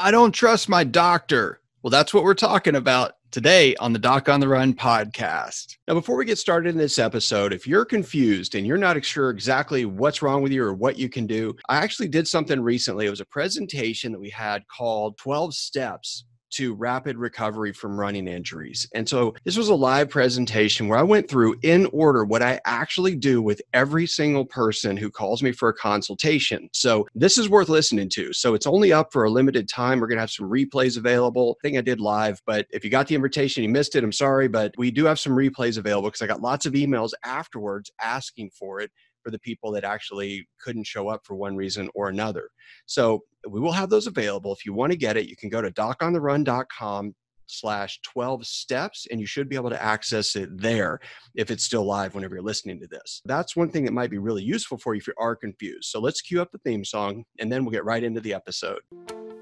I don't trust my doctor. Well, that's what we're talking about today on the Doc on the Run podcast. Now, before we get started in this episode, if you're confused and you're not sure exactly what's wrong with you or what you can do, I actually did something recently. It was a presentation that we had called 12 Steps to rapid recovery from running injuries. And so this was a live presentation where I went through in order what I actually do with every single person who calls me for a consultation. So this is worth listening to. So it's only up for a limited time. We're going to have some replays available. I think I did live, but if you got the invitation, you missed it, I'm sorry, but we do have some replays available because I got lots of emails afterwards asking for it for the people that actually couldn't show up for one reason or another. So we will have those available. If you want to get it, you can go to docontherun.com slash 12 steps and you should be able to access it there if it's still live whenever you're listening to this. That's one thing that might be really useful for you if you are confused. So let's cue up the theme song and then we'll get right into the episode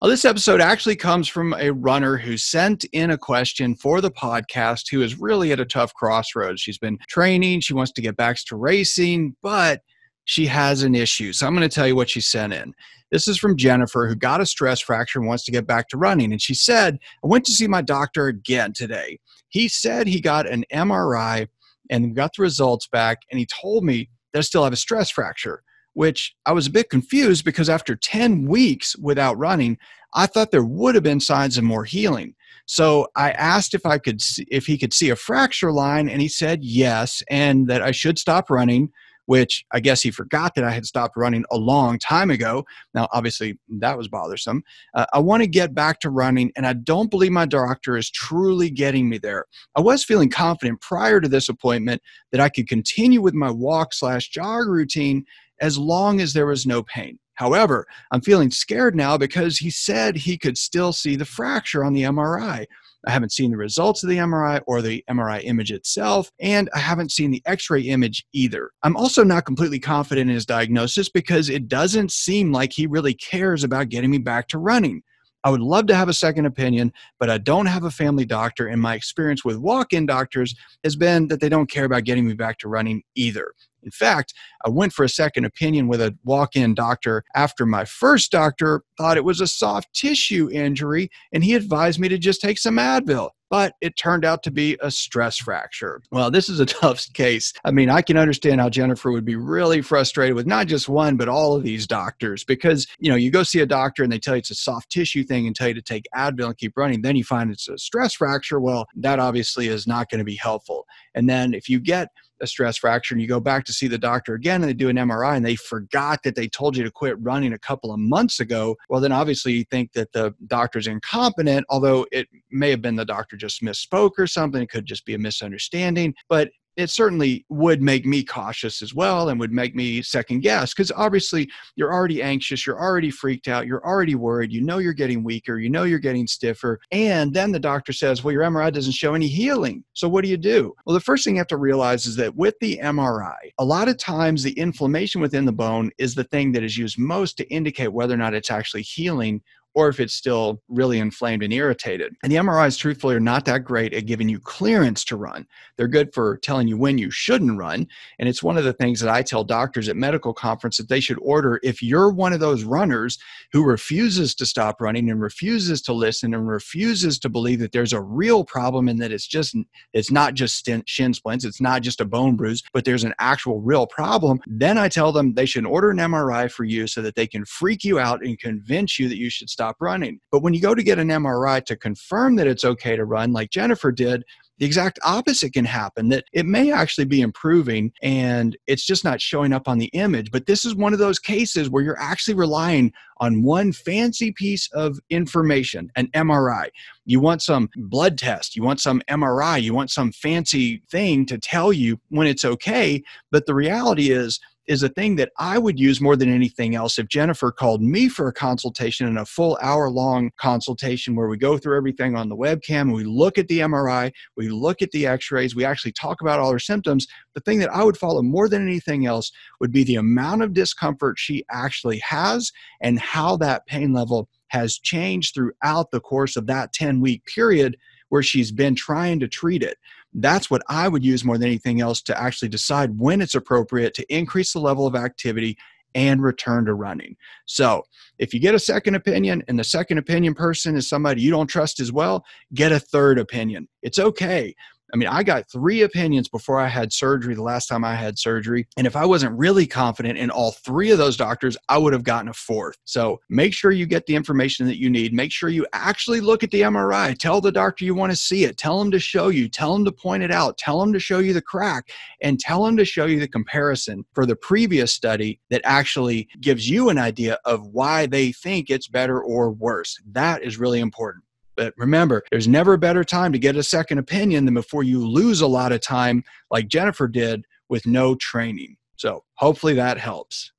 Well, this episode actually comes from a runner who sent in a question for the podcast who is really at a tough crossroads. She's been training, she wants to get back to racing, but she has an issue. So I'm going to tell you what she sent in. This is from Jennifer, who got a stress fracture and wants to get back to running. And she said, I went to see my doctor again today. He said he got an MRI and got the results back, and he told me that I still have a stress fracture which I was a bit confused because after 10 weeks without running, I thought there would have been signs of more healing. So I asked if I could see, if he could see a fracture line and he said yes and that I should stop running which I guess he forgot that I had stopped running a long time ago. Now, obviously, that was bothersome. Uh, I want to get back to running, and I don't believe my doctor is truly getting me there. I was feeling confident prior to this appointment that I could continue with my walk slash jog routine as long as there was no pain. However, I'm feeling scared now because he said he could still see the fracture on the MRI. I haven't seen the results of the MRI or the MRI image itself, and I haven't seen the x ray image either. I'm also not completely confident in his diagnosis because it doesn't seem like he really cares about getting me back to running. I would love to have a second opinion, but I don't have a family doctor, and my experience with walk in doctors has been that they don't care about getting me back to running either. In fact, I went for a second opinion with a walk in doctor after my first doctor thought it was a soft tissue injury and he advised me to just take some Advil. But it turned out to be a stress fracture. Well, this is a tough case. I mean, I can understand how Jennifer would be really frustrated with not just one, but all of these doctors because, you know, you go see a doctor and they tell you it's a soft tissue thing and tell you to take Advil and keep running. Then you find it's a stress fracture. Well, that obviously is not going to be helpful. And then if you get a stress fracture and you go back to see the doctor again and they do an MRI and they forgot that they told you to quit running a couple of months ago, well, then obviously you think that the doctor's incompetent, although it may have been the doctor just misspoke or something. It could just be a misunderstanding. But it certainly would make me cautious as well and would make me second guess because obviously you're already anxious, you're already freaked out, you're already worried, you know you're getting weaker, you know you're getting stiffer. And then the doctor says, well, your MRI doesn't show any healing. So what do you do? Well, the first thing you have to realize is that with the MRI, a lot of times the inflammation within the bone is the thing that is used most to indicate whether or not it's actually healing or if it's still really inflamed and irritated. And the MRIs, truthfully, are not that great at giving you clearance to run. They're good for telling you when you shouldn't run. And it's one of the things that I tell doctors at medical conference that they should order if you're one of those runners who refuses to stop running and refuses to listen and refuses to believe that there's a real problem and that it's just it's not just shin splints, it's not just a bone bruise, but there's an actual real problem. Then I tell them they should order an MRI for you so that they can freak you out and convince you that you should stop running. But when you go to get an MRI to confirm that it's okay to run, like Jennifer did, the exact opposite can happen that it may actually be improving and it's just not showing up on the image. But this is one of those cases where you're actually relying on one fancy piece of information, an MRI. You want some blood test, you want some MRI, you want some fancy thing to tell you when it's okay. But the reality is, is a thing that I would use more than anything else if Jennifer called me for a consultation and a full hour long consultation where we go through everything on the webcam, we look at the MRI, we look at the x rays, we actually talk about all her symptoms. The thing that I would follow more than anything else would be the amount of discomfort she actually has and how that pain level has changed throughout the course of that 10 week period where she's been trying to treat it. That's what I would use more than anything else to actually decide when it's appropriate to increase the level of activity and return to running. So, if you get a second opinion and the second opinion person is somebody you don't trust as well, get a third opinion. It's okay. I mean, I got three opinions before I had surgery the last time I had surgery. And if I wasn't really confident in all three of those doctors, I would have gotten a fourth. So make sure you get the information that you need. Make sure you actually look at the MRI. Tell the doctor you want to see it. Tell them to show you. Tell them to point it out. Tell them to show you the crack and tell them to show you the comparison for the previous study that actually gives you an idea of why they think it's better or worse. That is really important. But remember, there's never a better time to get a second opinion than before you lose a lot of time, like Jennifer did with no training. So hopefully that helps.